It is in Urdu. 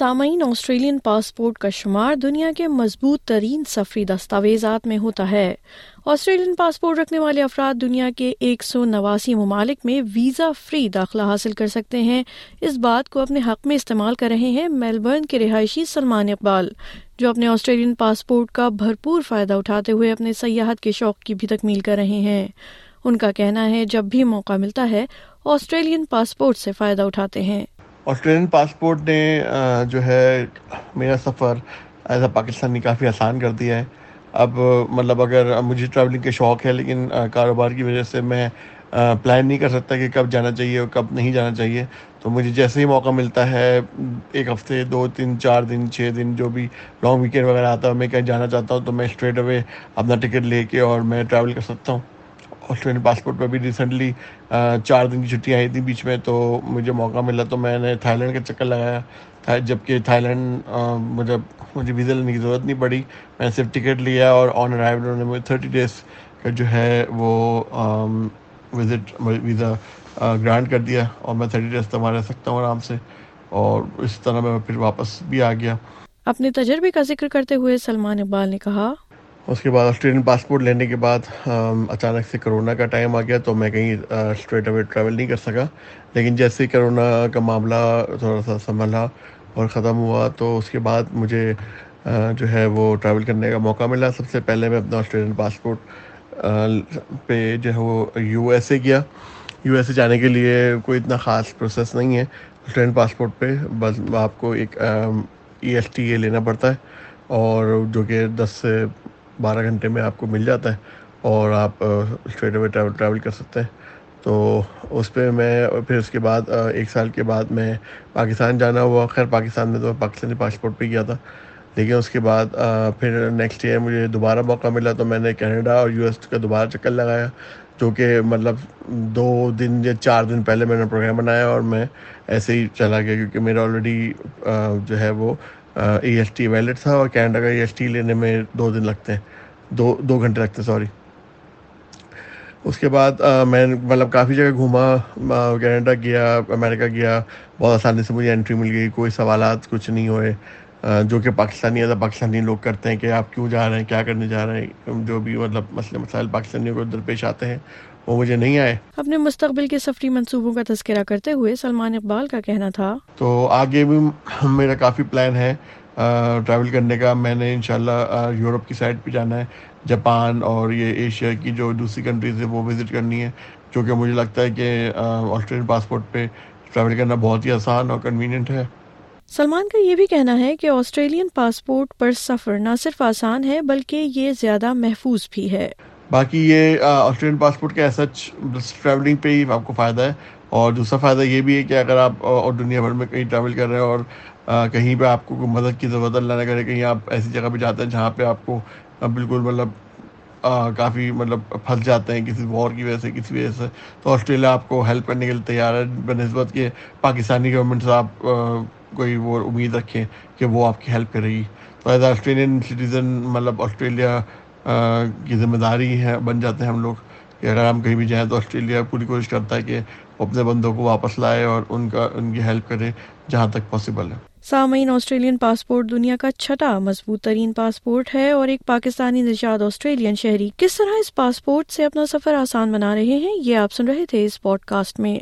سامعین آسٹریلین پاسپورٹ کا شمار دنیا کے مضبوط ترین سفری دستاویزات میں ہوتا ہے۔ آسٹریلین پاسپورٹ رکھنے والے افراد دنیا کے ایک سو نواسی ممالک میں ویزا فری داخلہ حاصل کر سکتے ہیں۔ اس بات کو اپنے حق میں استعمال کر رہے ہیں میلبرن کے رہائشی سلمان اقبال، جو اپنے آسٹریلین پاسپورٹ کا بھرپور فائدہ اٹھاتے ہوئے اپنے سیاحت کے شوق کی بھی تکمیل کر رہے ہیں۔ ان کا کہنا ہے جب بھی موقع ملتا ہے، آسٹریلین پاسپورٹ سے فائدہ اٹھاتے ہیں۔ آسٹریلین پاسپورٹ نے جو ہے میرا سفر ایز اے پاکستانی کافی آسان کر دیا ہے۔ اب مطلب اگر مجھے ٹریولنگ کے شوق ہے، لیکن کاروبار کی وجہ سے میں پلان نہیں کر سکتا کہ کب جانا چاہیے اور کب نہیں جانا چاہیے۔ تو مجھے جیسے ہی موقع ملتا ہے، ایک ہفتے، دو تین، چار دن، چھ دن، جو بھی لانگ ویکینڈ وغیرہ آتا ہے، میں کہیں جانا چاہتا ہوں تو میں اسٹریٹ اوے اپنا ٹکٹ لے کے اور میں ٹریول کر سکتا ہوں۔ آسٹریلین پاسپورٹ پہ بھی ریسنٹلی چار دن کی چھٹی آئی تھی بیچ میں، تو مجھے موقع ملا تو میں نے تھائی لینڈ کا چکر لگایا۔ جبکہ تھائی لینڈ مجھے مجھے ویزا لینے کی ضرورت نہیں پڑی۔ میں نے صرف ٹکٹ لیا اور آن ارائیو انہوں نے مجھے تھرٹی ڈیز کا جو ہے وہ وزٹ ویزا گرانٹ کر دیا اور میں تھرٹی ڈیز تک رہ سکتا ہوں آرام سے۔ اور اس طرح میں پھر واپس بھی آ گیا۔ اپنے تجربے کا ذکر کرتے ہوئے سلمان اقبال نے کہا اس کے بعد آسٹریلین پاسپورٹ لینے کے بعد اچانک سے کرونا کا ٹائم آ گیا تو میں کہیں اسٹریٹ اوے ٹریول نہیں کر سکا۔ لیکن جیسے ہی کرونا کا معاملہ تھوڑا سا سنبھلا اور ختم ہوا تو اس کے بعد مجھے جو ہے وہ ٹریول کرنے کا موقع ملا۔ سب سے پہلے میں اپنا آسٹریلین پاسپورٹ پہ جو ہے وہ یو ایس اے گیا یو ایس اے جانے کے لیے کوئی اتنا خاص پروسیس نہیں ہے۔ آسٹریلین پاسپورٹ پہ بس آپ کو ایک ای ایس ٹی اے لینا پڑتا ہے اور جو کہ دس سے بارہ گھنٹے میں آپ کو مل جاتا ہے اور آپ اسٹریٹ اوے ٹریول ٹریول کر سکتے ہیں۔ تو اس پہ میں، پھر اس کے بعد ایک سال کے بعد میں پاکستان جانا ہوا۔ خیر، پاکستان میں تو پاکستانی پاسپورٹ پہ کیا تھا۔ لیکن اس کے بعد پھر نیکسٹ ایئر مجھے دوبارہ موقع ملا تو میں نے کینیڈا اور یو ایس کا دوبارہ چکر لگایا۔ جو کہ مطلب دو دن یا چار دن پہلے میں نے پروگرام بنایا اور میں ایسے ہی چلا گیا کیونکہ میرا آلریڈی جو ہے وہ ای ایس ٹی ویلٹ تھا اور کینیڈا کا ای ایس ٹی لینے میں دو دن لگتے ہیں۔ دو دو گھنٹے لگتے ہیں سوری اس کے بعد میں مطلب کافی جگہ گھوما کینیڈا گیا امریکہ گیا۔ بہت آسانی سے مجھے انٹری مل گئی، کوئی سوالات کچھ نہیں ہوئے۔ جو کہ پاکستانی ادا پاکستانی لوگ کرتے ہیں کہ آپ کیوں جا رہے ہیں، کیا کرنے جا رہے ہیں، جو بھی مطلب مسئلے، مسائل پاکستانیوں کو درپیش آتے ہیں۔ وہ مجھے نہیں آئے۔ اپنے مستقبل کے سفری منصوبوں کا تذکرہ کرتے ہوئے سلمان اقبال کا کہنا تھا۔ تو آگے بھی میرا کافی پلان ہے ٹریول کرنے کا۔ میں نے انشاءاللہ یورپ کی سائڈ پہ جانا ہے جاپان اور یہ ایشیا کی جو دوسری کنٹریز ہے وہ وزٹ کرنی ہے۔ جو کہ مجھے لگتا ہے کہ آسٹریلین پاسپورٹ پہ ٹریول کرنا بہت ہی آسان اور کنوینئنٹ ہے۔ سلمان کا یہ بھی کہنا ہے کہ آسٹریلین پاسپورٹ پر سفر نہ صرف آسان ہے بلکہ یہ زیادہ محفوظ بھی ہے۔ باقی یہ آسٹریلین پاسپورٹ کے سچ ٹریولنگ پہ ہی آپ کو فائدہ ہے. اور دوسرا فائدہ یہ بھی ہے کہ اگر آپ اور دنیا بھر میں کہیں ٹریول کر رہے ہیں اور کہیں پہ آپ کو مدد کی ضرورت اللہ نہ کرے کہیں آپ ایسی جگہ پہ جاتے ہیں جہاں پہ آپ کو بالکل مطلب کافی مطلب پھنس جاتے ہیں کسی وار کی وجہ سے، کسی وجہ سے. تو آسٹریلیا آپ کو ہیلپ کرنے کے لیے تیار ہے بہ نسبت کہ پاکستانی گورنمنٹ سے آپ کوئی وہ امید رکھیں کہ وہ آپ کی ہیلپ کرے گی. تو ایز اے آسٹریلین سٹیزن مطلب آسٹریلیا کی ذمہ داری ہے، بن جاتے ہیں ہم لوگ کہ اگر ہم کہیں بھی جائیں تو آسٹریلیا پوری کوشش کرتا ہے کہ اپنے بندوں کو واپس لائے اور ان کا، ان کی ہیلپ کرے جہاں تک پاسبل ہے۔ سامعین، آسٹریلین پاسپورٹ دنیا کا چھٹا مضبوط ترین پاسپورٹ ہے اور ایک پاکستانی نژاد آسٹریلین شہری کس طرح اس پاسپورٹ سے اپنا سفر آسان بنا رہے ہیں یہ آپ سن رہے تھے اس پوڈ کاسٹ میں۔